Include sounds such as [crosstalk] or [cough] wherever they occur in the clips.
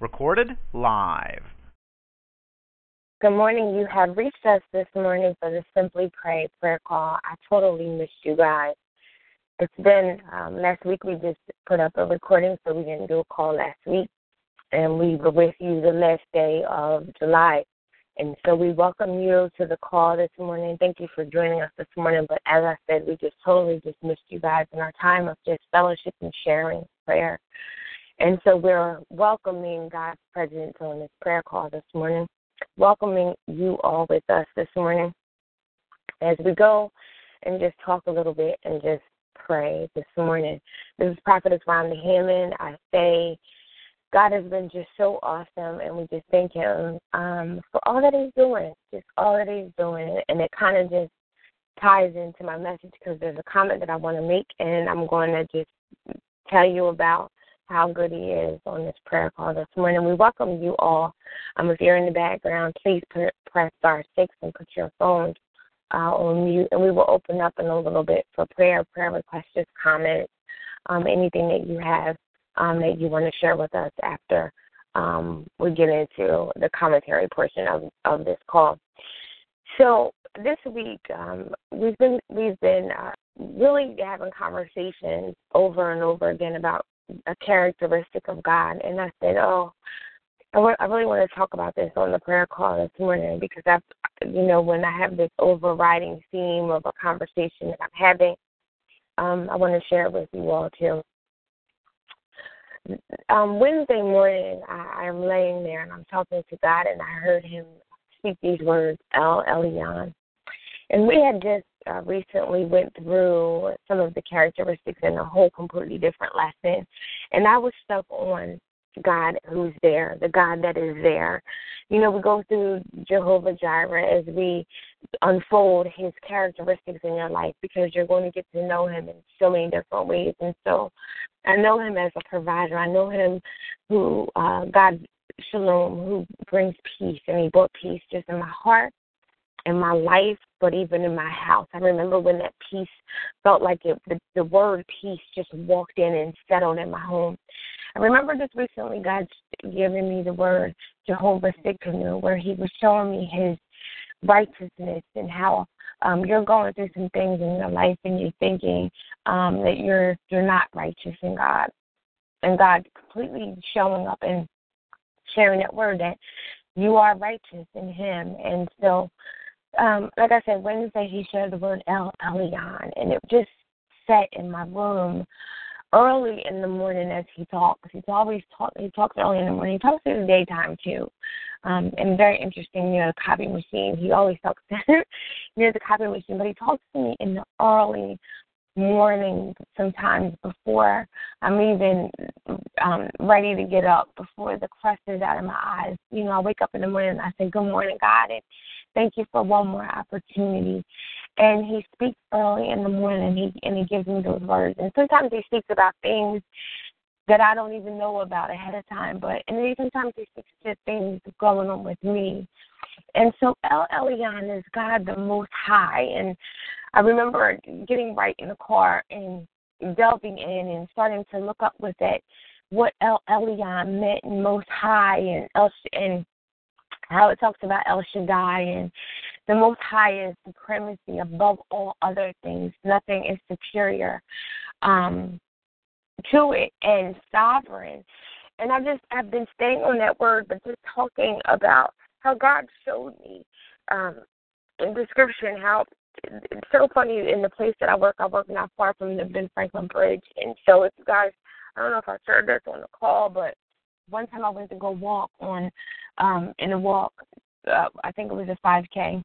Recorded live. Good morning. You have reached us this morning for the Simply Pray prayer call. I totally missed you guys. It's been um, last week we just put up a recording, so we didn't do a call last week, and we were with you the last day of July. And so we welcome you to the call this morning. Thank you for joining us this morning. But as I said, we just totally just missed you guys in our time of just fellowship and sharing prayer. And so we're welcoming God's presence on this prayer call this morning, welcoming you all with us this morning as we go and just talk a little bit and just pray this morning. This is Prophetess Rhonda Hammond. I say God has been just so awesome, and we just thank Him um, for all that He's doing, just all that He's doing. And it kind of just ties into my message because there's a comment that I want to make, and I'm going to just tell you about how good He is on this prayer call this morning. We welcome you all. Um, if you're in the background, please put, press star six and put your phones uh, on mute, and we will open up in a little bit for prayer, prayer requests, comments, um, anything that you have um, that you want to share with us after um, we get into the commentary portion of, of this call. So this week um, we've been we've been uh, really having conversations over and over again about a characteristic of God, and I said, oh. I, I really want to talk about this on the prayer call this morning because I've, you know, when I have this overriding theme of a conversation that I'm having, um, I want to share it with you all too um, Wednesday morning, I, I'm laying there and I'm talking to God, and I heard Him speak these words, El Elyon. And we had just uh, recently went through some of the characteristics in a whole completely different lesson, and I was stuck on God who's there, the God that is there. You know, we go through Jehovah Jireh as we unfold his characteristics in your life because you're going to get to know him in so many different ways. And so I know him as a provider. I know him who, uh, God Shalom, who brings peace. And he brought peace just in my heart, in my life, but even in my house. I remember when that peace felt like it, the, the word peace just walked in and settled in my home. I remember just recently God giving me the word Jehovah Tsidkenu, where He was showing me His righteousness and how um, you're going through some things in your life and you're thinking um, that you're you're not righteous in God, and God completely showing up and sharing that word that you are righteous in Him, and so. Um, like I said, Wednesday he shared the word El Elyon, and it just sat in my room early in the morning as he talks. He's always talk. He talks early in the morning. He talks in the daytime too, um, and very interesting near the copy machine. He always talks [laughs] near the copy machine, but he talks to me in the early morning sometimes before I'm even um ready to get up, before the crust is out of my eyes. You know, I wake up in the morning and I say, Good morning, God and thank you for one more opportunity and he speaks early in the morning and he and he gives me those words. And sometimes he speaks about things that I don't even know about ahead of time, but and then sometimes he speaks to things going on with me. And so El Elyon is God the Most High, and I remember getting right in the car and delving in and starting to look up with that what El Elyon meant and Most High and El and how it talks about El Shaddai and the Most High is supremacy above all other things. Nothing is superior um, to it and sovereign. And I just I've been staying on that word, but just talking about how God showed me um, in description how it's so funny in the place that I work. I work not far from the Ben Franklin Bridge, and so if you guys, I don't know if I shared this on the call, but one time I went to go walk on um in a walk. Uh, I think it was a 5K,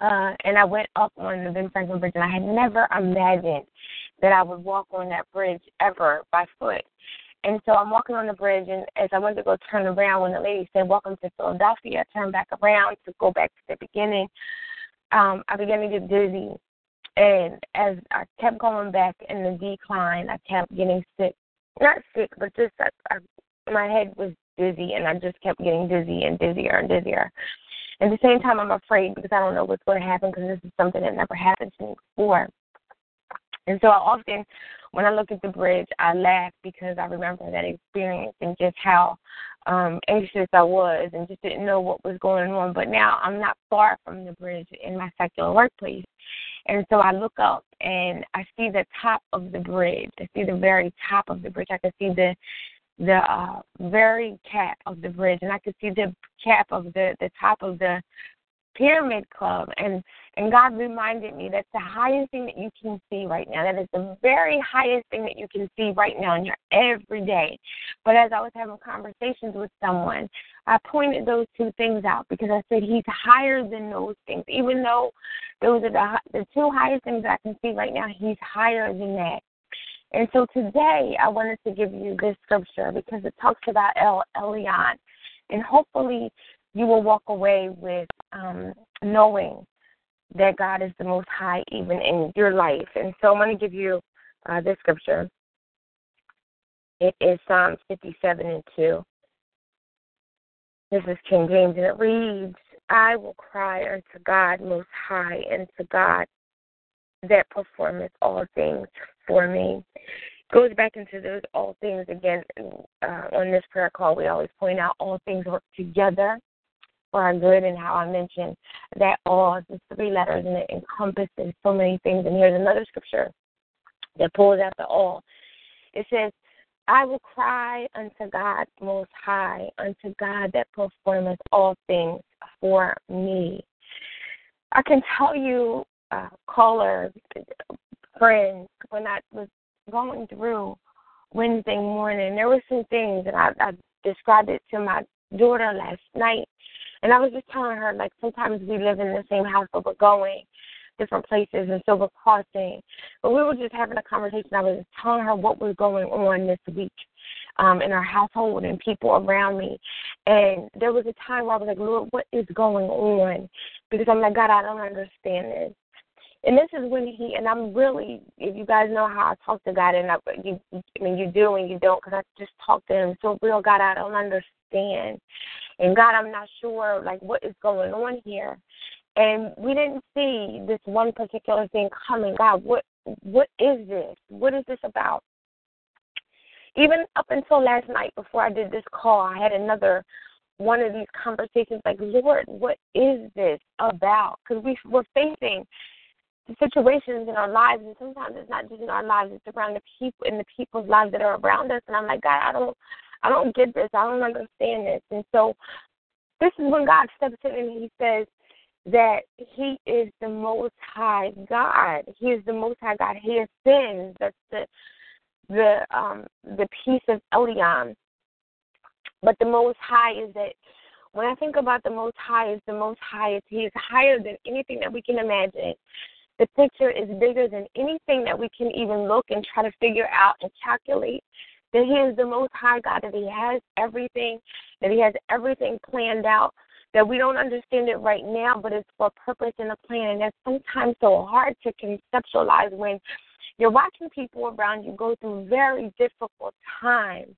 uh, and I went up on the Ben Franklin Bridge, and I had never imagined that I would walk on that bridge ever by foot. And so I'm walking on the bridge, and as I went to go turn around, when the lady said, Welcome to Philadelphia, I turned back around to go back to the beginning. Um, I began to get dizzy. And as I kept going back in the decline, I kept getting sick. Not sick, but just I, I, my head was dizzy, and I just kept getting dizzy and dizzier and dizzier. At the same time, I'm afraid because I don't know what's going to happen because this is something that never happened to me before. And so I often, when I look at the bridge, I laugh because I remember that experience and just how um anxious I was and just didn't know what was going on. But now I'm not far from the bridge in my secular workplace. And so I look up and I see the top of the bridge. I see the very top of the bridge. I can see the the uh, very cap of the bridge, and I could see the cap of the the top of the pyramid club and and God reminded me that's the highest thing that you can see right now. That is the very highest thing that you can see right now in your everyday. But as I was having conversations with someone, I pointed those two things out because I said he's higher than those things. Even though those are the the two highest things I can see right now, he's higher than that. And so today I wanted to give you this scripture because it talks about El Elyon. And hopefully you will walk away with um, knowing that God is the Most High even in your life. And so I'm going to give you uh, this scripture. It is Psalms 57 and 2. This is King James, and it reads, I will cry unto God Most High, and to God that performeth all things for me. Goes back into those all things again uh, on this prayer call. We always point out all things work together for our good and how I mentioned that all is three letters and it encompasses so many things. And here's another scripture that pulls out the all. It says, I will cry unto God most high, unto God that performeth all things for me. I can tell you, uh, caller, friends, when I was going through Wednesday morning, there were some things and I, I described it to my daughter last night and I was just telling her, like, sometimes we live in the same house, but we're going different places, and so we're crossing. But we were just having a conversation. I was telling her what was going on this week um, in our household and people around me. And there was a time where I was like, Lord, what is going on? Because I'm like, God, I don't understand this. And this is when he and I'm really, if you guys know how I talk to God, and I, you, I mean, you do and you don't, because I just talk to Him so real. God, I don't understand. And God, I'm not sure like what is going on here. And we didn't see this one particular thing coming. God, what what is this? What is this about? Even up until last night before I did this call, I had another one of these conversations like, Lord, what is this about? Because we, we're facing the situations in our lives, and sometimes it's not just in our lives; it's around the people in the people's lives that are around us. And I'm like, God, I don't, I don't get this. I don't understand this. And so this is when God steps in and he says that he is the most high God. He is the most high God. He ascends. That's the the um the piece of Elyon. But the most high is that when I think about the most high is the most high he is higher than anything that we can imagine. The picture is bigger than anything that we can even look and try to figure out and calculate that He is the Most High God, that He has everything, that He has everything planned out, that we don't understand it right now, but it's for a purpose and a plan. And that's sometimes so hard to conceptualize when you're watching people around you go through very difficult times,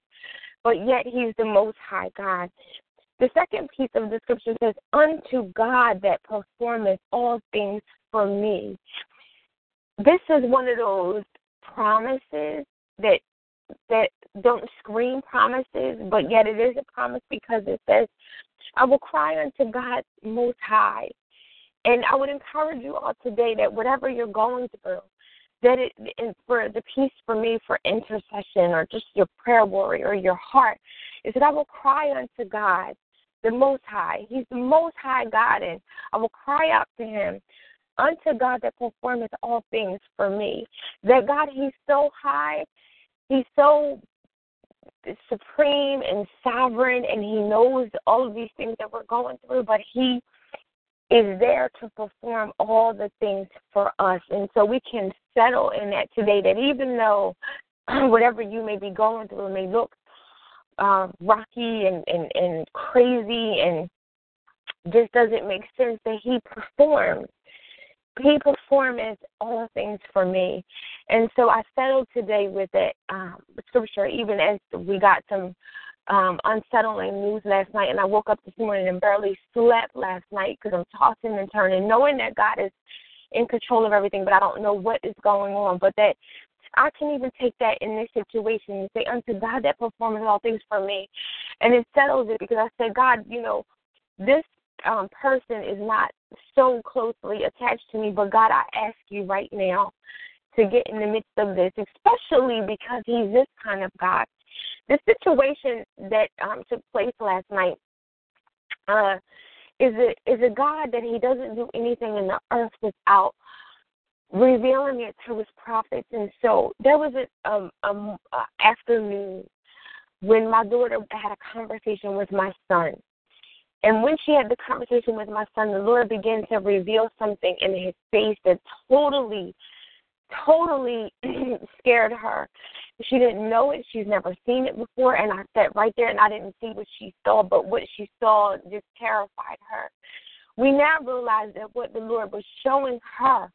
but yet He's the Most High God. The second piece of the scripture says, Unto God that performeth all things for me. This is one of those promises that that don't scream promises, but yet it is a promise because it says, I will cry unto God most high. And I would encourage you all today that whatever you're going through, that it for the peace for me for intercession or just your prayer warrior or your heart is that I will cry unto God, the most high. He's the most high God and I will cry out to him unto God that performeth all things for me. That God, He's so high he's so supreme and sovereign and he knows all of these things that we're going through but he is there to perform all the things for us. And so we can settle in that today that even though [clears throat] whatever you may be going through may look uh, rocky and, and, and crazy and just doesn't make sense that he performs he performs all things for me. And so I settled today with it, um, scripture, even as we got some um, unsettling news last night. And I woke up this morning and barely slept last night because I'm tossing and turning, knowing that God is in control of everything, but I don't know what is going on. But that I can even take that in this situation and say, Unto God that performs all things for me. And it settles it because I said, God, you know, this um, person is not so closely attached to me, but God, I ask you right now to get in the midst of this, especially because He's this kind of God. The situation that um, took place last night uh, is a is a God that He doesn't do anything in the earth without revealing it to His prophets. And so there was a um, um, afternoon when my daughter had a conversation with my son. And when she had the conversation with my son, the Lord began to reveal something in his face that totally, totally [clears throat] scared her. She didn't know it. She's never seen it before. And I sat right there and I didn't see what she saw, but what she saw just terrified her. We now realize that what the Lord was showing her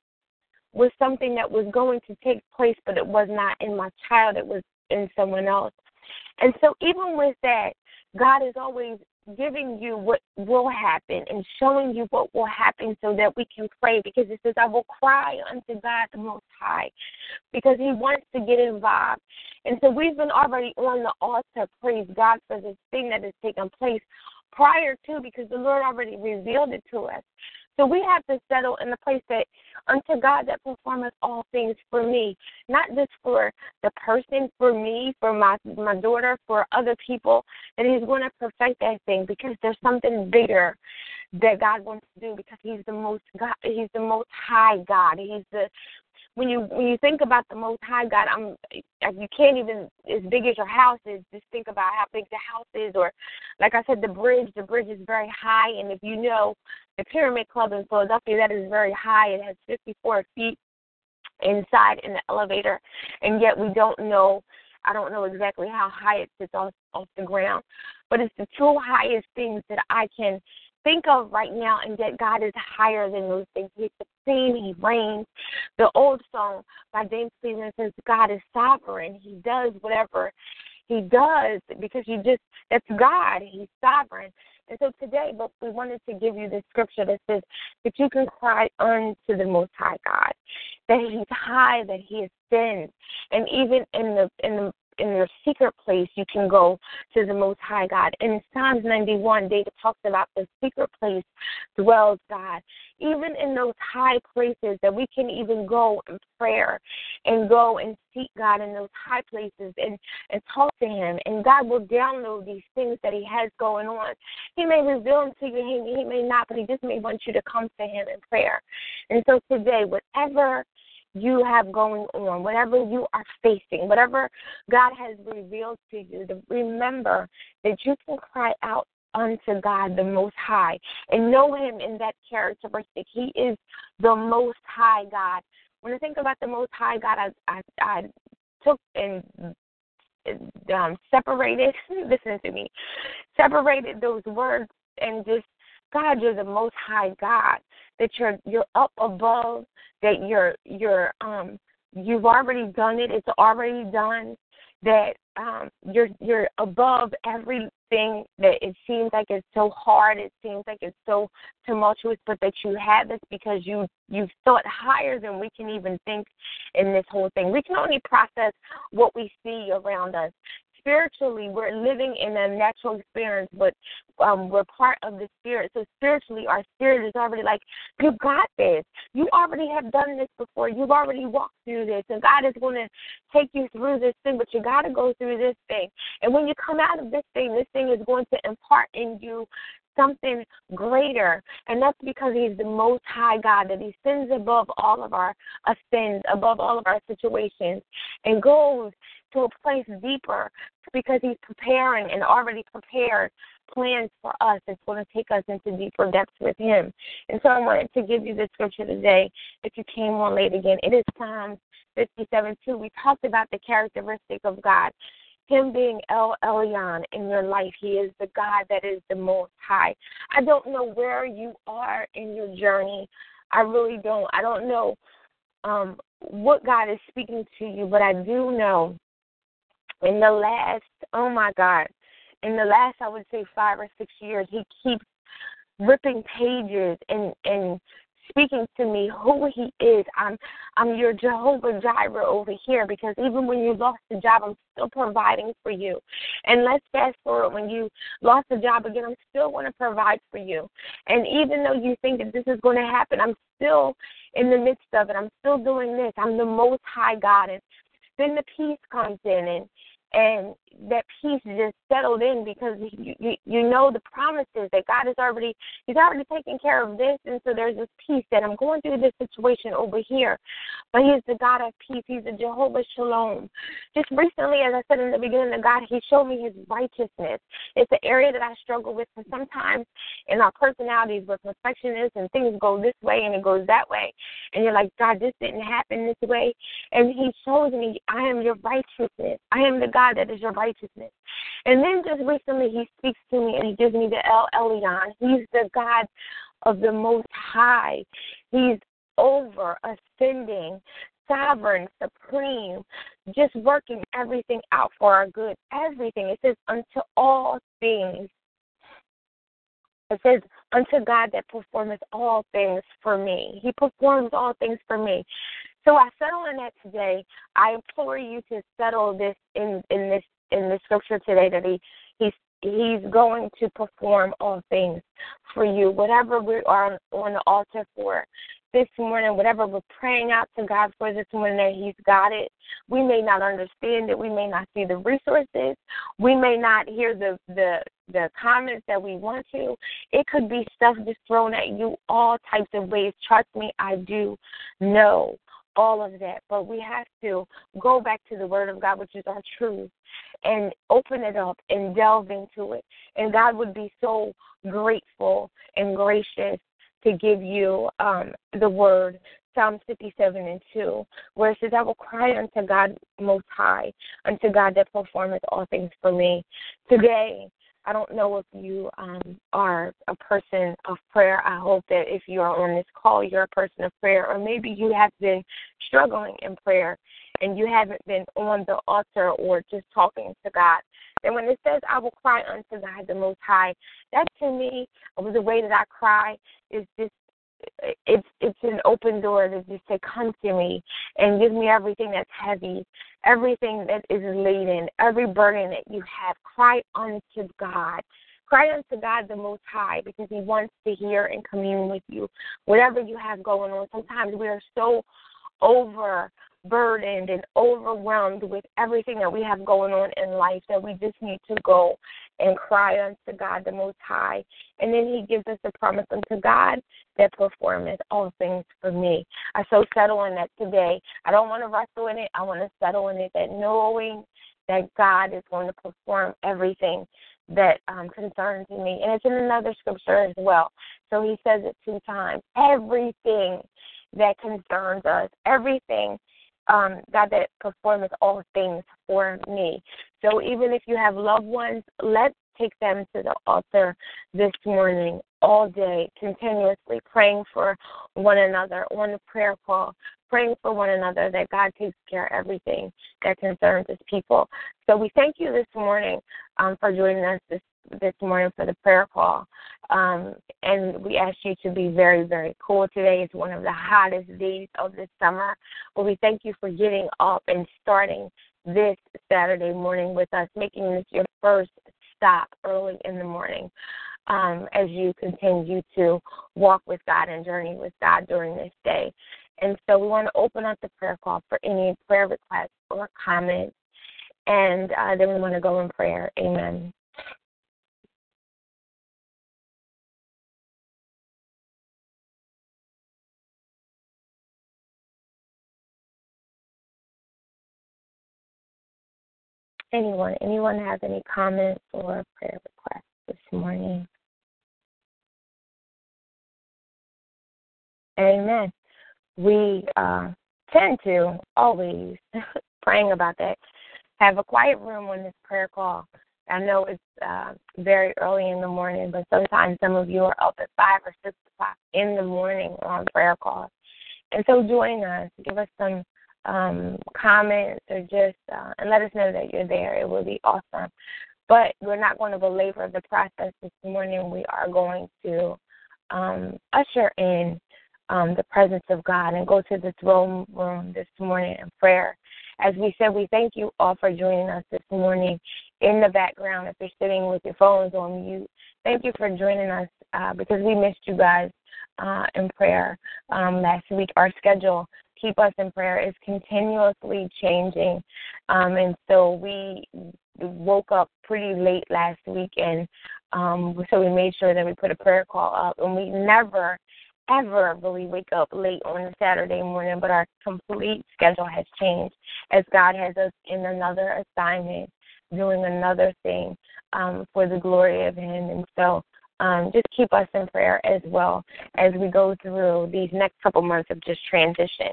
was something that was going to take place, but it was not in my child, it was in someone else. And so, even with that, God is always giving you what will happen and showing you what will happen so that we can pray because it says, I will cry unto God the Most High because He wants to get involved. And so we've been already on the altar, praise God for this thing that has taken place prior to because the Lord already revealed it to us. So we have to settle in the place that unto God that performeth all things for me, not just for the person, for me, for my my daughter, for other people, that He's going to perfect that thing because there's something bigger that God wants to do because He's the most God, He's the most high God. He's the when you when you think about the Most High God, I'm you can't even as big as your house is. Just think about how big the house is, or like I said, the bridge. The bridge is very high, and if you know the Pyramid Club in Philadelphia, that is very high. It has 54 feet inside in the elevator, and yet we don't know. I don't know exactly how high it sits off off the ground, but it's the two highest things that I can think of right now, and that God is higher than those things. He's supreme, He reigns. The old song by James Cleveland says, God is sovereign. He does whatever He does because you just, that's God. He's sovereign. And so today, but we wanted to give you the scripture that says that you can cry unto the Most High God, that He's high, that He is thin, and even in the in the in your secret place, you can go to the Most High God. In Psalms 91, David talks about the secret place dwells God. Even in those high places that we can even go in prayer and go and seek God in those high places and, and talk to Him. And God will download these things that He has going on. He may reveal them to you, He, he may not, but He just may want you to come to Him in prayer. And so today, whatever you have going on, whatever you are facing, whatever God has revealed to you, remember that you can cry out unto God the Most High and know Him in that characteristic. He is the Most High God. When I think about the Most High God, I I, I took and um, separated. [laughs] listen to me. Separated those words and just God, you're the Most High God. That you're you're up above that you're you're um you've already done it, it's already done, that um you're you're above everything that it seems like it's so hard, it seems like it's so tumultuous, but that you have this because you you've thought higher than we can even think in this whole thing. We can only process what we see around us spiritually we're living in a natural experience, but um, we're part of the spirit. So spiritually, our spirit is already like, you got this. You already have done this before. You've already walked through this, and God is going to take you through this thing. But you got to go through this thing. And when you come out of this thing, this thing is going to impart in you something greater. And that's because He's the most high God, that He sends above all of our sins, above all of our situations, and goes to a place deeper because He's preparing and already prepared plans for us. It's going to take us into deeper depths with Him. And so I wanted to give you the scripture today. If you came on late again, it is Psalms 57 2. We talked about the characteristic of God. Him being El Elyon in your life. He is the God that is the most high. I don't know where you are in your journey. I really don't. I don't know um, what God is speaking to you, but I do know in the last, oh my God, in the last, I would say five or six years, he keeps ripping pages and and speaking to me who He is. I'm I'm your Jehovah Jireh over here because even when you lost the job, I'm still providing for you. And let's fast forward when you lost the job again, I'm still going to provide for you. And even though you think that this is going to happen, I'm still in the midst of it. I'm still doing this. I'm the Most High God, and then the peace comes in and and that peace just settled in because you, you you know the promises that God has already He's already taken care of this, and so there's this peace that I'm going through this situation over here, but He's the God of peace. He's the Jehovah Shalom. Just recently, as I said in the beginning, the God He showed me His righteousness. It's an area that I struggle with, and sometimes in our personalities, we're perfectionists, and things go this way and it goes that way, and you're like, God, this didn't happen this way, and He shows me, I am your righteousness. I am the God that is your righteousness. And then just recently, he speaks to me and he gives me the El Elyon. He's the God of the Most High. He's over, ascending, sovereign, supreme, just working everything out for our good. Everything. It says, unto all things. It says, unto God that performeth all things for me. He performs all things for me. So I settle in that today. I implore you to settle this in in this in the scripture today that he he's he's going to perform all things for you. Whatever we are on on the altar for this morning, whatever we're praying out to God for this morning, that He's got it. We may not understand it. We may not see the resources. We may not hear the the the comments that we want to. It could be stuff just thrown at you all types of ways. Trust me, I do know all of that. But we have to go back to the Word of God, which is our truth, and open it up and delve into it. And God would be so grateful and gracious to give you um, the Word. Psalm 57 and 2, where it says, I will cry unto God most high, unto God that performeth all things for me. Today, I don't know if you um, are a person of prayer. I hope that if you are on this call, you're a person of prayer, or maybe you have been struggling in prayer and you haven't been on the altar or just talking to God. And when it says, I will cry unto God the Most High, that to me, was the way that I cry is just it's it's an open door to just say, come to me and give me everything that's heavy, everything that is laden, every burden that you have. Cry unto God. Cry unto God the Most High because He wants to hear and commune with you. Whatever you have going on, sometimes we are so over burdened and overwhelmed with everything that we have going on in life that we just need to go and cry unto God the Most High. And then He gives us the promise unto God that performeth all things for me. I so settle in that today. I don't want to wrestle in it. I want to settle in it that knowing that God is going to perform everything that um, concerns me. And it's in another scripture as well. So he says it two times. Everything that concerns us, everything um, God that performeth all things for me. So even if you have loved ones, let's take them to the altar this morning, all day, continuously praying for one another on the prayer call, praying for one another that God takes care of everything that concerns His people. So we thank you this morning um, for joining us this this morning for the prayer call. Um, and we ask you to be very, very cool today. It's one of the hottest days of the summer. But we thank you for getting up and starting this Saturday morning with us, making this your first stop early in the morning um, as you continue to walk with God and journey with God during this day. And so we want to open up the prayer call for any prayer requests or comments. And uh, then we want to go in prayer. Amen. Anyone, anyone has any comments or prayer requests this morning? Amen. We uh, tend to always [laughs] praying about that. Have a quiet room on this prayer call. I know it's uh, very early in the morning, but sometimes some of you are up at five or six o'clock in the morning on prayer calls. And so join us. Give us some um, comments or just uh, and let us know that you're there. It will be awesome. But we're not going to belabor the process this morning. We are going to um, usher in um, the presence of God and go to the throne room this morning in prayer. As we said, we thank you all for joining us this morning in the background. If you're sitting with your phones on mute, thank you for joining us uh, because we missed you guys uh, in prayer um, last week. Our schedule, keep us in prayer, is continuously changing. Um, and so we woke up pretty late last week, and um, so we made sure that we put a prayer call up. And we never, ever really wake up late on a Saturday morning, but our complete schedule has changed as God has us in another assignment, doing another thing um, for the glory of Him. And so um, just keep us in prayer as well as we go through these next couple months of just transition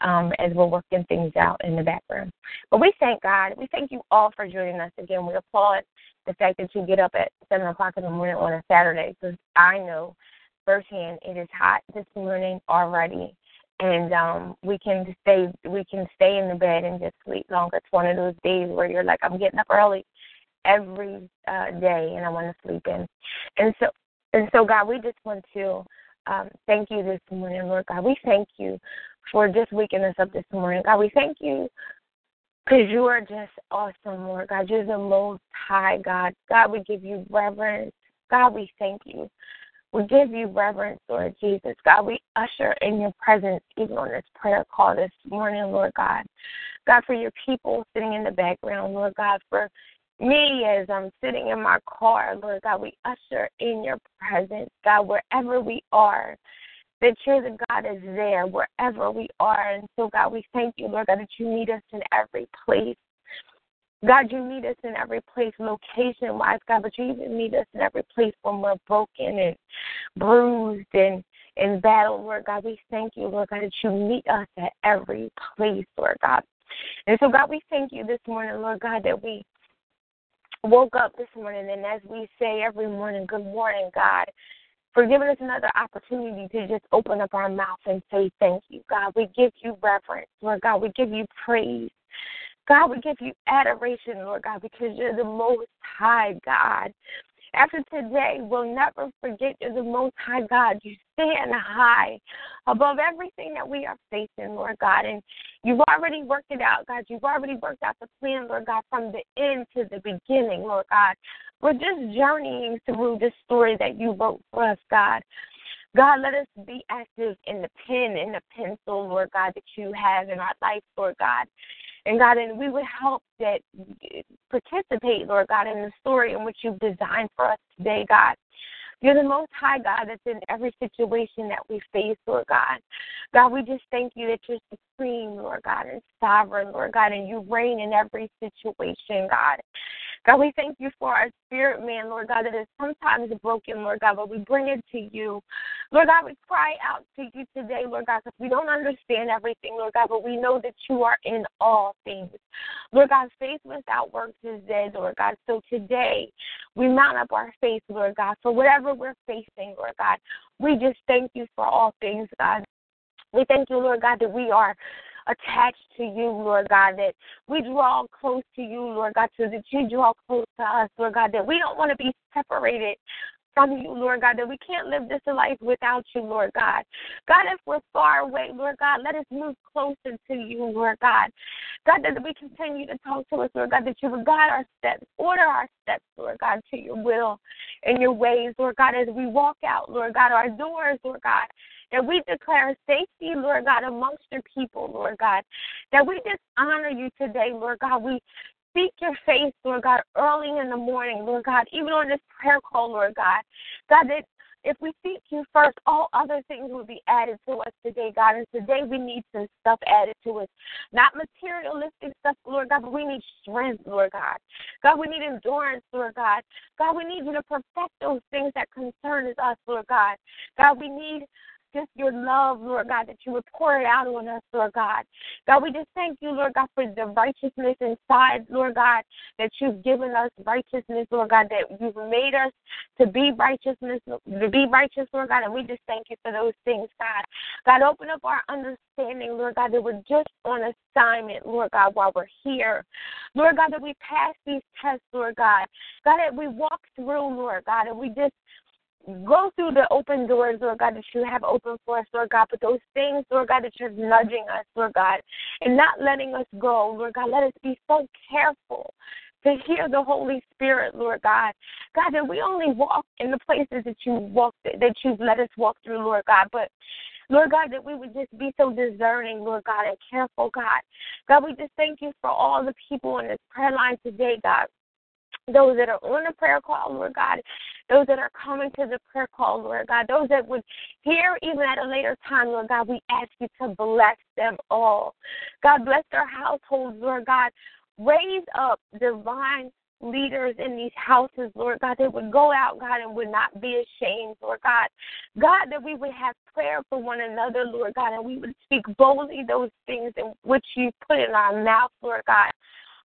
um, as we're working things out in the background. But we thank God. We thank you all for joining us again. We applaud the fact that you get up at 7 o'clock in the morning on a Saturday because I know firsthand it is hot this morning already. And um, we can stay we can stay in the bed and just sleep longer. It's one of those days where you're like, I'm getting up early every uh, day, and I want to sleep in. And so, and so, God, we just want to um, thank you this morning, Lord God. We thank you for just waking us up this morning, God. We thank you because you are just awesome, Lord God. You're the most high, God. God, we give you reverence. God, we thank you. We give you reverence, Lord Jesus. God, we usher in your presence even on this prayer call this morning, Lord God. God, for your people sitting in the background, Lord God, for me as I'm sitting in my car, Lord God, we usher in your presence, God, wherever we are, that you're the God is there wherever we are. And so, God, we thank you, Lord God, that you meet us in every place. God, you meet us in every place, location wise, God, but you even meet us in every place when we're broken and bruised and in battle, Lord God. We thank you, Lord God, that you meet us at every place, Lord God. And so, God, we thank you this morning, Lord God, that we woke up this morning, and as we say every morning, Good morning, God, for giving us another opportunity to just open up our mouth and say thank you, God. We give you reverence, Lord God. We give you praise. God, we give you adoration, Lord God, because you're the most high God. After today, we'll never forget you're the most high God. You stand high above everything that we are facing, Lord God. And you've already worked it out, God. You've already worked out the plan, Lord God, from the end to the beginning, Lord God. We're just journeying through the story that you wrote for us, God. God, let us be active in the pen and the pencil, Lord God, that you have in our life, Lord God. And God, and we would help that participate, Lord God, in the story in which you've designed for us today, God. You're the most high God that's in every situation that we face, Lord God. God, we just thank you that you're supreme, Lord God, and sovereign, Lord God, and you reign in every situation, God. God, we thank you for our spirit man, Lord God, that is sometimes broken, Lord God, but we bring it to you. Lord God, we cry out to you today, Lord God, because we don't understand everything, Lord God, but we know that you are in all things. Lord God, faith without works is dead, Lord God. So today, we mount up our faith, Lord God, for whatever we're facing, Lord God. We just thank you for all things, God. We thank you, Lord God, that we are attached to you, Lord God, that we draw close to you, Lord God, so that you draw close to us, Lord God, that we don't want to be separated from you, Lord God, that we can't live this life without you, Lord God. God, if we're far away, Lord God, let us move closer to you, Lord God. God, that we continue to talk to us, Lord God, that you would guide our steps, order our steps, Lord God, to your will and your ways, Lord God, as we walk out, Lord God, our doors, Lord God, that we declare safety, Lord God, amongst your people, Lord God. That we just honor you today, Lord God. We seek your face, Lord God, early in the morning, Lord God, even on this prayer call, Lord God. God, that if we seek you first, all other things will be added to us today, God. And today we need some stuff added to us. Not materialistic stuff, Lord God, but we need strength, Lord God. God, we need endurance, Lord God. God, we need you to perfect those things that concern us, Lord God. God, we need just your love, Lord God, that you would pour it out on us, Lord God. God, we just thank you, Lord God, for the righteousness inside, Lord God, that you've given us righteousness, Lord God, that you've made us to be righteousness, to be righteous, Lord God, and we just thank you for those things, God. God, open up our understanding, Lord God, that we're just on assignment, Lord God, while we're here. Lord God, that we pass these tests, Lord God. God, that we walk through, Lord God, and we just go through the open doors, Lord God, that you have open for us, Lord God. But those things, Lord God, that you're nudging us, Lord God, and not letting us go, Lord God, let us be so careful to hear the Holy Spirit, Lord God. God, that we only walk in the places that you walk that you've let us walk through, Lord God. But Lord God, that we would just be so discerning, Lord God, and careful, God. God, we just thank you for all the people on this prayer line today, God those that are on the prayer call, Lord God, those that are coming to the prayer call, Lord God, those that would hear even at a later time, Lord God, we ask you to bless them all. God, bless their households, Lord God. Raise up divine leaders in these houses, Lord God, that would go out, God, and would not be ashamed, Lord God. God, that we would have prayer for one another, Lord God, and we would speak boldly those things in which you put in our mouth, Lord God.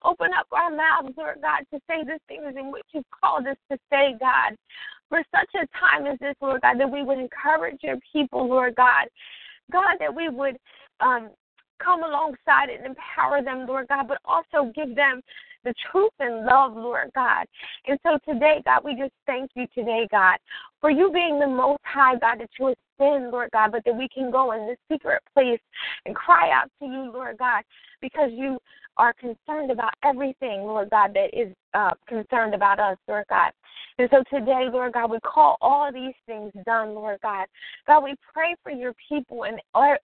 Open up our mouths, Lord God, to say the things in which you've called us to say, God. For such a time as this, Lord God, that we would encourage your people, Lord God. God, that we would um, come alongside and empower them, Lord God, but also give them the truth and love, Lord God. And so today, God, we just thank you today, God, for you being the most high, God, that you have sinned, Lord God, but that we can go in this secret place and cry out to you, Lord God, because you are concerned about everything, Lord God, that is uh, concerned about us, Lord God. And so today, Lord God, we call all these things done, Lord God. God, we pray for your people in,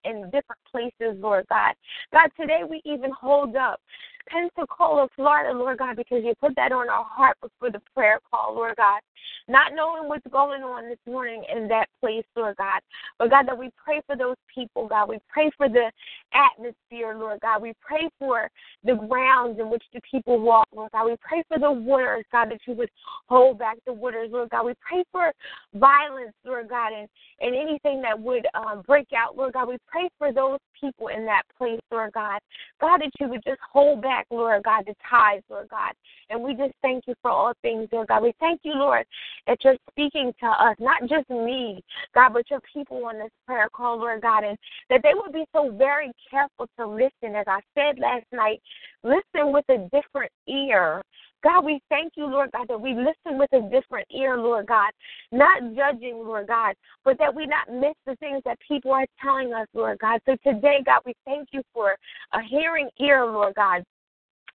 in different places, Lord God. God, today we even hold up Pensacola, Florida, Lord God, because you put that on our heart before the prayer call, Lord God. Not knowing what's going on this morning in that place, Lord God. But God, that we pray for those people, God. We pray for the atmosphere, Lord God. We pray for the grounds in which the people walk, Lord God. We pray for the waters, God, that you would hold back the waters, Lord God. We pray for violence, Lord God, and, and anything that would um, break out, Lord God. We pray for those people in that place, Lord God. God, that you would just hold back, Lord God, the ties, Lord God. And we just thank you for all things, Lord God. We thank you, Lord, that you're speaking to us, not just me, God, but your people on this prayer call, Lord God, and that they would be so very careful to listen. As I said last night, listen with a different ear. God, we thank you, Lord God, that we listen with a different ear, Lord God, not judging, Lord God, but that we not miss the things that people are telling us, Lord God. So today, God, we thank you for a hearing ear, Lord God.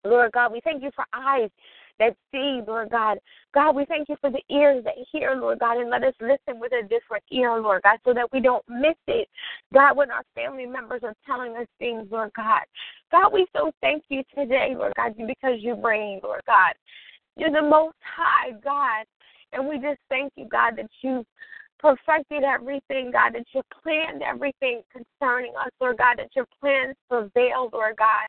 Lord God, we thank you for eyes that see, Lord God. God, we thank you for the ears that hear, Lord God, and let us listen with a different ear, Lord God, so that we don't miss it. God, when our family members are telling us things, Lord God. God, we so thank you today, Lord God, because you reign, Lord God. You're the most high, God. And we just thank you, God, that you perfected everything, God, that you planned everything concerning us, Lord God, that your plans prevail, Lord God.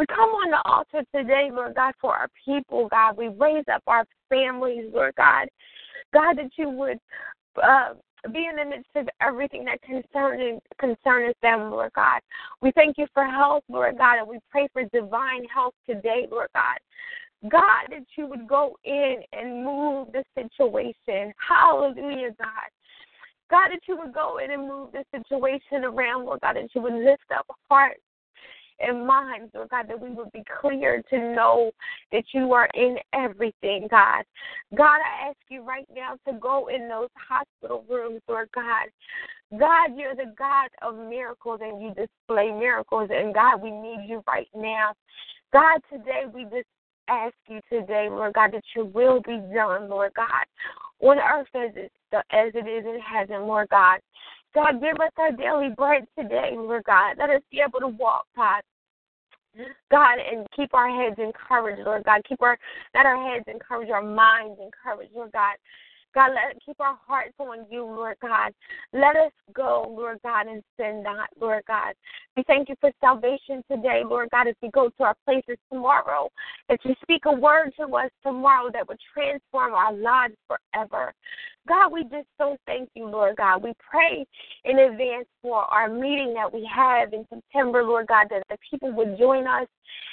We come on the altar today, Lord God, for our people, God. We raise up our families, Lord God. God, that you would uh, be in the midst of everything that concerns concerns them, Lord God. We thank you for health, Lord God, and we pray for divine health today, Lord God. God, that you would go in and move the situation. Hallelujah, God. God, that you would go in and move the situation around, Lord God, that you would lift up hearts and minds, Lord God, that we would be clear to know that you are in everything, God. God, I ask you right now to go in those hospital rooms, Lord God. God, you're the God of miracles and you display miracles. And God, we need you right now. God, today we just ask you today, Lord God, that your will be done, Lord God, on earth as it, as it is in heaven, Lord God. God, give us our daily bread today, Lord God. Let us be able to walk, God. God, and keep our heads encouraged, Lord God. Keep our let our heads encouraged, our minds encouraged, Lord God. God, let keep our hearts on you, Lord God. Let us go, Lord God, and sin not, Lord God. We thank you for salvation today, Lord God, as we go to our places tomorrow, that you speak a word to us tomorrow that would transform our lives forever. God, we just so thank you, Lord God. We pray in advance for our meeting that we have in September, Lord God, that the people would join us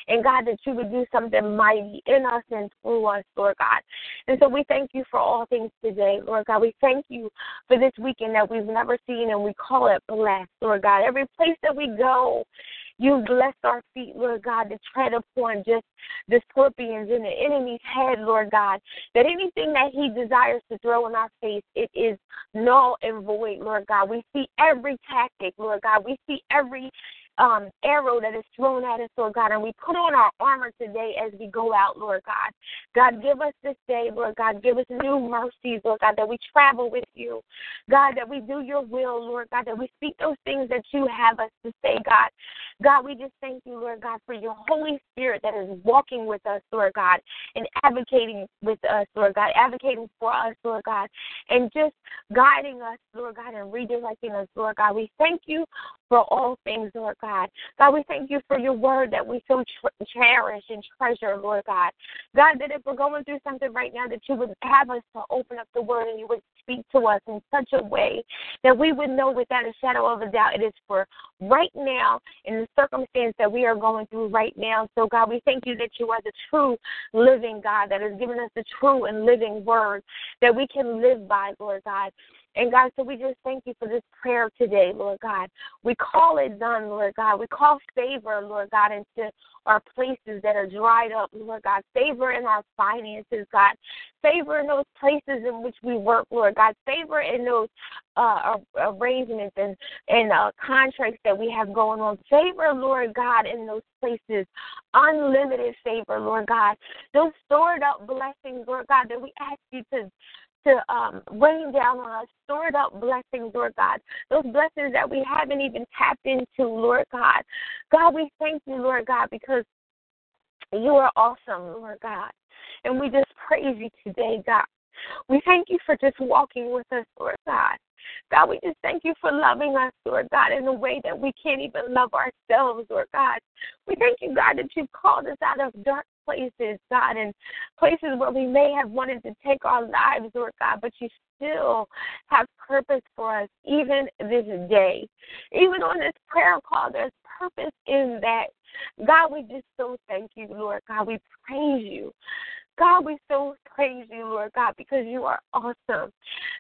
and God, that you would do something mighty in us and through us, Lord God. And so we thank you for all things today, Lord God. We thank you for this weekend that we've never seen and we call it blessed, Lord God. Every place that we go, You bless our feet, Lord God, to tread upon just the scorpions in the enemy's head, Lord God. That anything that he desires to throw in our face, it is null and void, Lord God. We see every tactic, Lord God. We see every um, arrow that is thrown at us, Lord God, and we put on our armor today as we go out, Lord God. God, give us this day, Lord God, give us new mercies, Lord God, that we travel with you. God, that we do your will, Lord God, that we speak those things that you have us to say, God. God, we just thank you, Lord God, for your Holy Spirit that is walking with us, Lord God, and advocating with us, Lord God, advocating for us, Lord God, and just guiding us, Lord God, and redirecting us, Lord God. We thank you for all things, Lord God. God, we thank you for your word that we so cherish and treasure, Lord God. God, that if we're going through something right now, that you would have us to open up the word and you would speak to us in such a way that we would know without a shadow of a doubt it is for right now in the circumstance that we are going through right now. So, God, we thank you that you are the true living God that has given us the true and living word that we can live by, Lord God. And God, so we just thank you for this prayer today, Lord God. We call it done, Lord God. We call favor, Lord God, into our places that are dried up, Lord God. Favor in our finances, God. Favor in those places in which we work, Lord God. Favor in those uh, arrangements and, and uh, contracts that we have going on. Favor, Lord God, in those places. Unlimited favor, Lord God. Those stored up blessings, Lord God, that we ask you to to um, rain down on us, stored up blessings, Lord God. Those blessings that we haven't even tapped into, Lord God. God, we thank you, Lord God, because you are awesome, Lord God. And we just praise you today, God. We thank you for just walking with us, Lord God. God, we just thank you for loving us, Lord God, in a way that we can't even love ourselves, Lord God. We thank you, God, that you've called us out of dark places, God, and places where we may have wanted to take our lives, Lord God, but you still have purpose for us, even this day. Even on this prayer call, there's purpose in that. God, we just so thank you, Lord God. We praise you. God, we so praise you, Lord God, because you are awesome.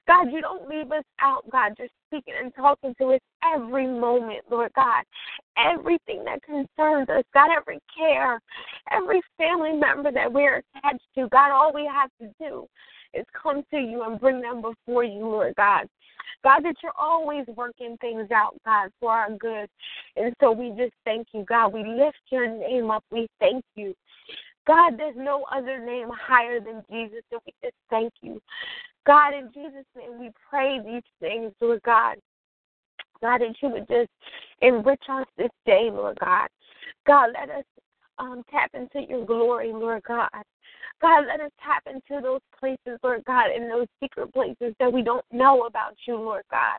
God, you don't leave us out, God, just speaking and talking to us every moment, Lord God. Everything that concerns us, God, every care, every family member that we're attached to, God, all we have to do is come to you and bring them before you, Lord God. God, that you're always working things out, God, for our good. And so we just thank you, God. We lift your name up. We thank you. God, there's no other name higher than Jesus, and we just thank you. God, in Jesus' name, we pray these things, Lord God. God, that you would just enrich us this day, Lord God. God, let us um, tap into your glory, Lord God. God, let us tap into those places, Lord God, in those secret places that we don't know about you, Lord God.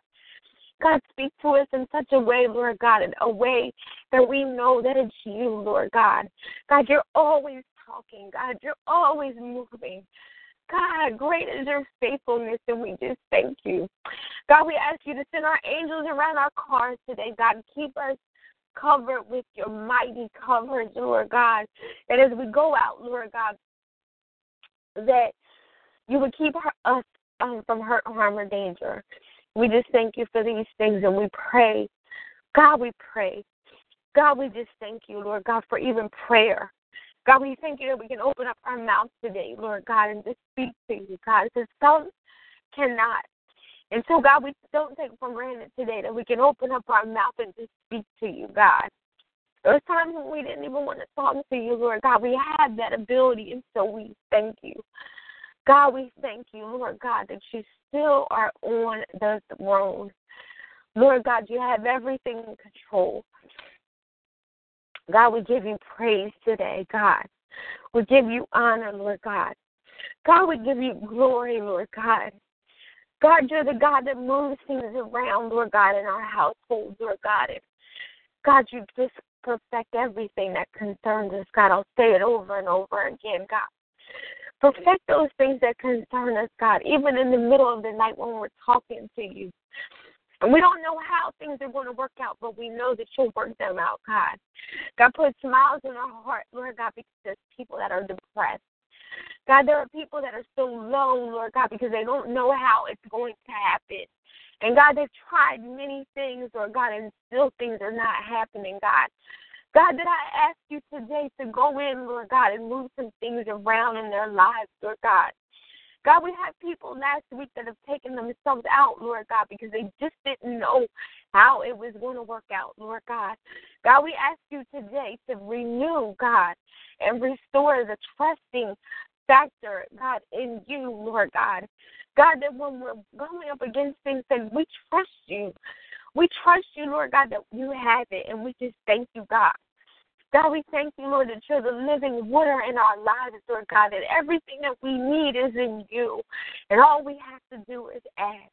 God, speak to us in such a way, Lord God, in a way that we know that it's you, Lord God. God, you're always talking. God, you're always moving. God, great is your faithfulness, and we just thank you. God, we ask you to send our angels around our cars today. God, keep us covered with your mighty coverage, Lord God. And as we go out, Lord God, that you would keep us um, from hurt, harm, or danger. We just thank you for these things, and we pray. God, we pray. God, we just thank you, Lord God, for even prayer. God, we thank you that we can open up our mouths today, Lord God, and just speak to you, God, because some cannot. And so, God, we don't take for granted today that we can open up our mouth and just speak to you, God. There was times when we didn't even want to talk to you, Lord God. We had that ability, and so we thank you. God, we thank you, Lord God, that you still are on the throne. Lord God, you have everything in control. God, we give you praise today, God. We give you honor, Lord God. God, we give you glory, Lord God. God, you're the God that moves things around, Lord God, in our household, Lord God. And God, you just perfect everything that concerns us, God. I'll say it over and over again, God. Perfect those things that concern us, God, even in the middle of the night when we're talking to you. And we don't know how things are going to work out, but we know that you'll work them out, God. God, put smiles in our heart, Lord God, because there's people that are depressed. God, there are people that are so low, Lord God, because they don't know how it's going to happen. And God, they've tried many things, Lord God, and still things are not happening, God. God, did I ask you today to go in, Lord God, and move some things around in their lives, Lord God? God, we had people last week that have taken themselves out, Lord God, because they just didn't know how it was going to work out, Lord God. God, we ask you today to renew, God, and restore the trusting factor, God, in you, Lord God. God, that when we're going up against things, that we trust you. We trust you, Lord God, that you have it, and we just thank you, God. God, we thank you, Lord, that you're the living water in our lives, Lord God, that everything that we need is in you. And all we have to do is ask.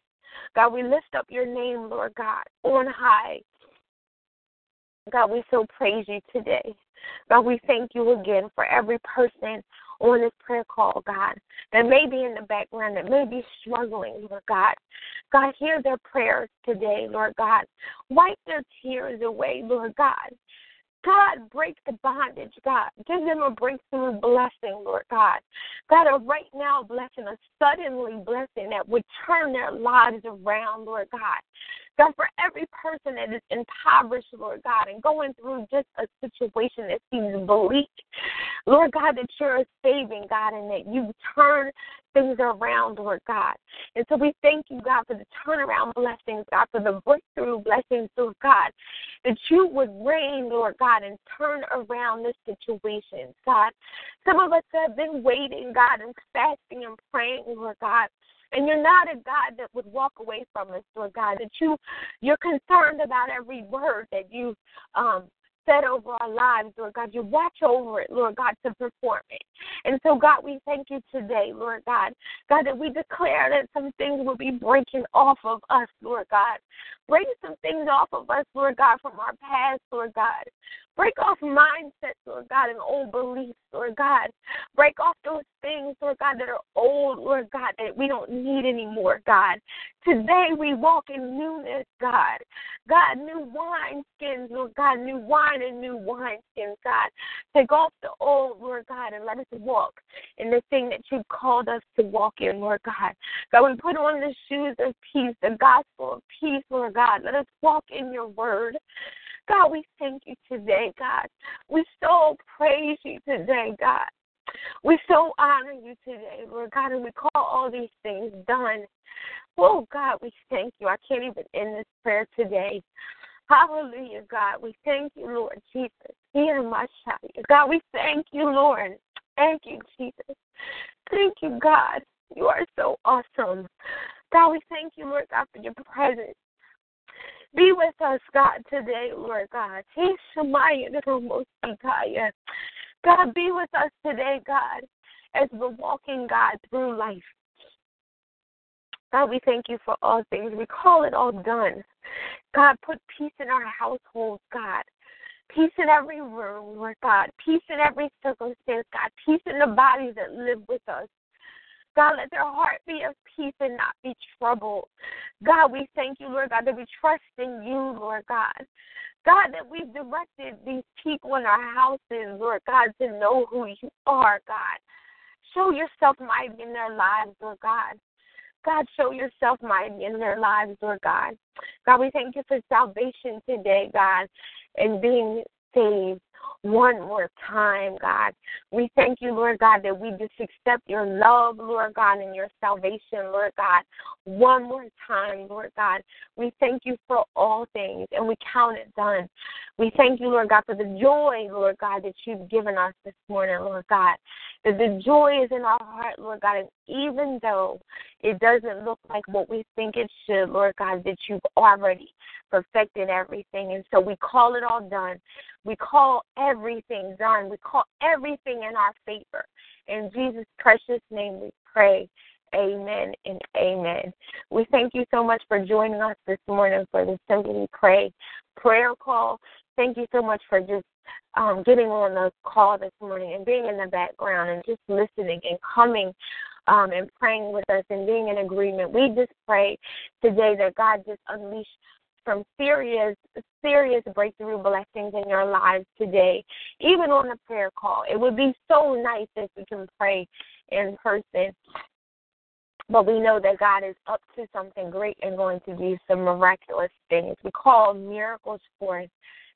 God, we lift up your name, Lord God, on high. God, we so praise you today. God, we thank you again for every person on this prayer call, God, that may be in the background, that may be struggling, Lord God. God, hear their prayers today, Lord God. Wipe their tears away, Lord God. God, break the bondage, God. Give them a breakthrough blessing, Lord God. God, a right now blessing, a suddenly blessing that would turn their lives around, Lord God. God, for every person that is impoverished, Lord God, and going through just a situation that seems bleak, Lord God, that you're a saving, God, and that you turn things around, Lord God. And so we thank you, God, for the turnaround blessings, God, for the breakthrough blessings, Lord God, that you would reign, Lord God, and turn around this situation, God. Some of us have been waiting, God, and fasting and praying, Lord God. And you're not a God that would walk away from us, Lord God. That you you're concerned about every word that you um said over our lives, Lord God. You watch over it, Lord God, to perform it. And so, God, we thank you today, Lord God. God, that we declare that some things will be breaking off of us, Lord God. Break some things off of us, Lord God, from our past, Lord God. Break off mindsets, Lord God, and old beliefs, Lord God. Break off those things, Lord God, that are old, Lord God, that we don't need anymore, God. Today we walk in newness, God. God, new wine skins, Lord God, new wine and new wine skins, God. Take off the old, Lord God, and let us walk in the thing that you called us to walk in, Lord God. God, we put on the shoes of peace, the gospel of peace, Lord God. Let us walk in your word. God, we thank you today, God. We so praise you today, God. We so honor you today, Lord God, and we call all these things done. Oh, God, we thank you. I can't even end this prayer today. Hallelujah, God. We thank you, Lord Jesus. Hear my shout. God, we thank you, Lord. Thank you, Jesus. Thank you, God. You are so awesome. God, we thank you, Lord God, for your presence. Be with us, God, today, Lord God. God, be with us today, God, as we're walking, God, through life. God, we thank you for all things. We call it all done. God, put peace in our households, God. Peace in every room, Lord God. Peace in every circumstance, God. Peace in the bodies that live with us. God, let their heart be of peace and not be troubled. God, we thank you, Lord God, that we trust in you, Lord God. God, that we've directed these people in our houses, Lord God, to know who you are, God. Show yourself mighty in their lives, Lord God. God, show yourself mighty in their lives, Lord God. God, we thank you for salvation today, God, and being saved one more time, God. We thank you, Lord God, that we just accept your love, Lord God, and your salvation, Lord God, one more time, Lord God. We thank you for all things, and we count it done. We thank you, Lord God, for the joy, Lord God, that you've given us this morning, Lord God. That the joy is in our heart, Lord God, and even though it doesn't look like what we think it should, Lord God, that you've already perfected everything. And so we call it all done. We call everything done. We call everything in our favor. In Jesus' precious name we pray. Amen and amen. We thank you so much for joining us this morning for the Simply Pray prayer call. Thank you so much for just um, getting on the call this morning and being in the background and just listening and coming um, and praying with us and being in agreement. We just pray today that God just unleash some serious, serious breakthrough blessings in your lives today, even on a prayer call. It would be so nice if we can pray in person. But we know that God is up to something great and going to do some miraculous things. We call miracles forth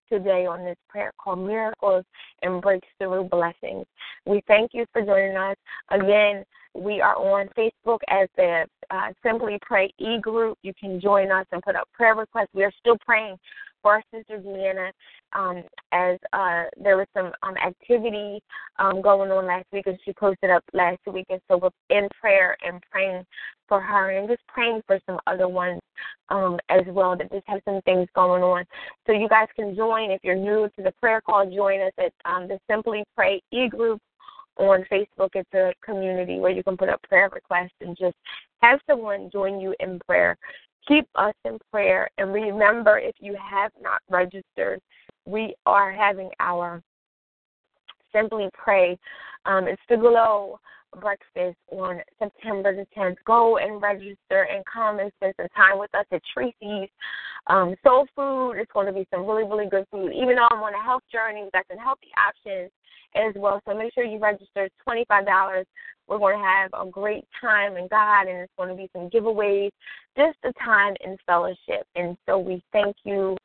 today on this prayer called Miracles and Breakthrough Blessings. We thank you for joining us. Again, we are on Facebook as the uh, Simply Pray e group. You can join us and put up prayer requests. We are still praying for our sister um, as uh, there was some um, activity um, going on last week, and she posted up last week, and so we're in prayer and praying for her, and just praying for some other ones um, as well that just have some things going on. So you guys can join if you're new to the prayer call. Join us at um, the Simply Pray e group on Facebook. It's a community where you can put up prayer requests and just have someone join you in prayer keep us in prayer. And remember, if you have not registered, we are having our Simply Pray. Um, it's the Glow breakfast on September the 10th. Go and register and come and spend some time with us at Tracy's um, Soul Food. It's going to be some really, really good food. Even though I'm on a health journey, got some healthy options as well. So make sure you register. It's $25. We're going to have a great time in God, and it's going to be some giveaways, just a time in fellowship. And so we thank you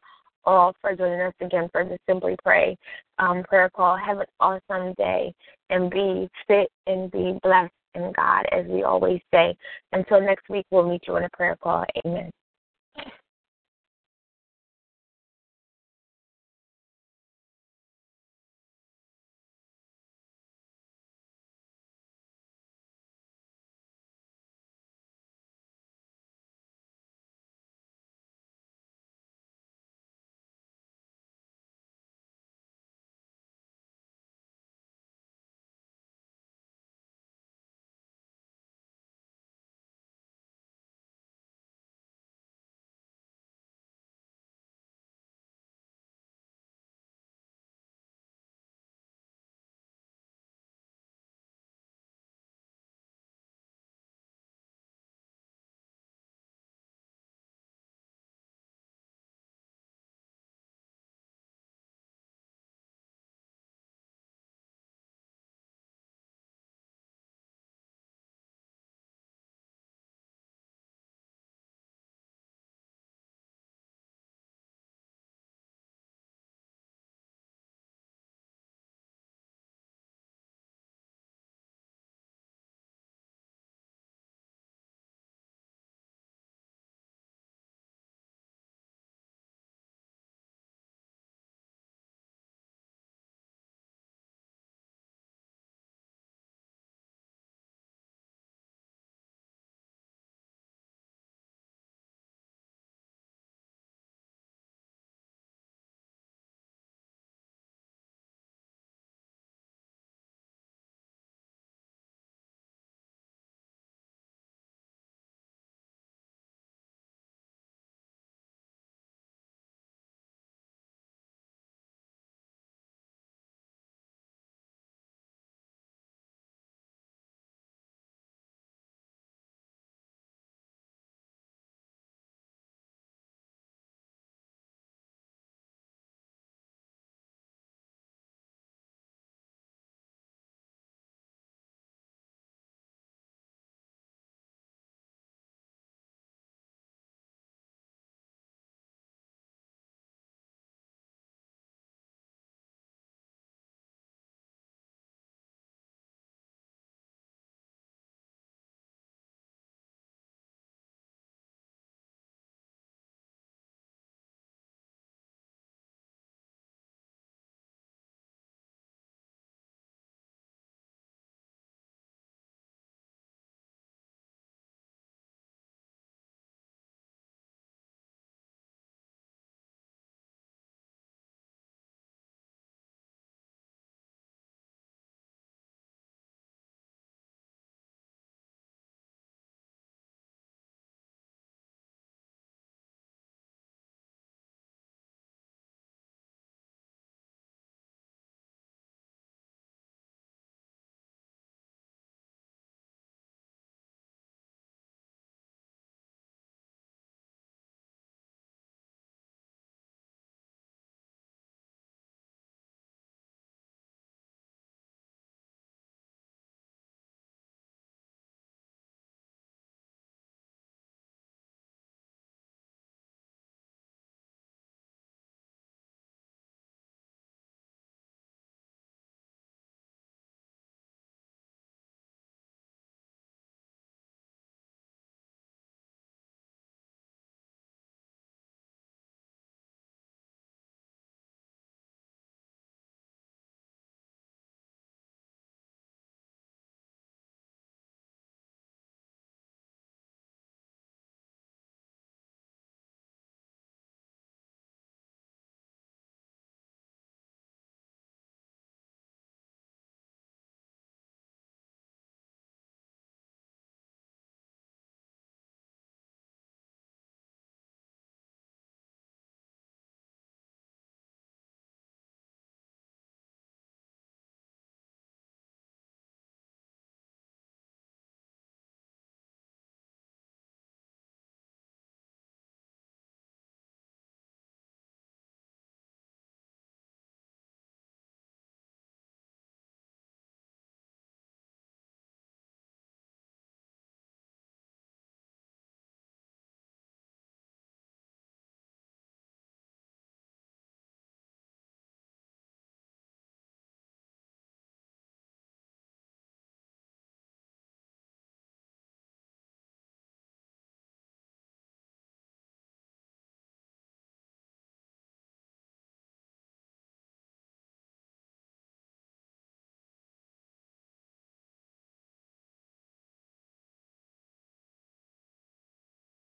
all for joining us again for the Simply Pray um, prayer call. Have an awesome day and be fit and be blessed in God, as we always say. Until next week, we'll meet you in a prayer call. Amen.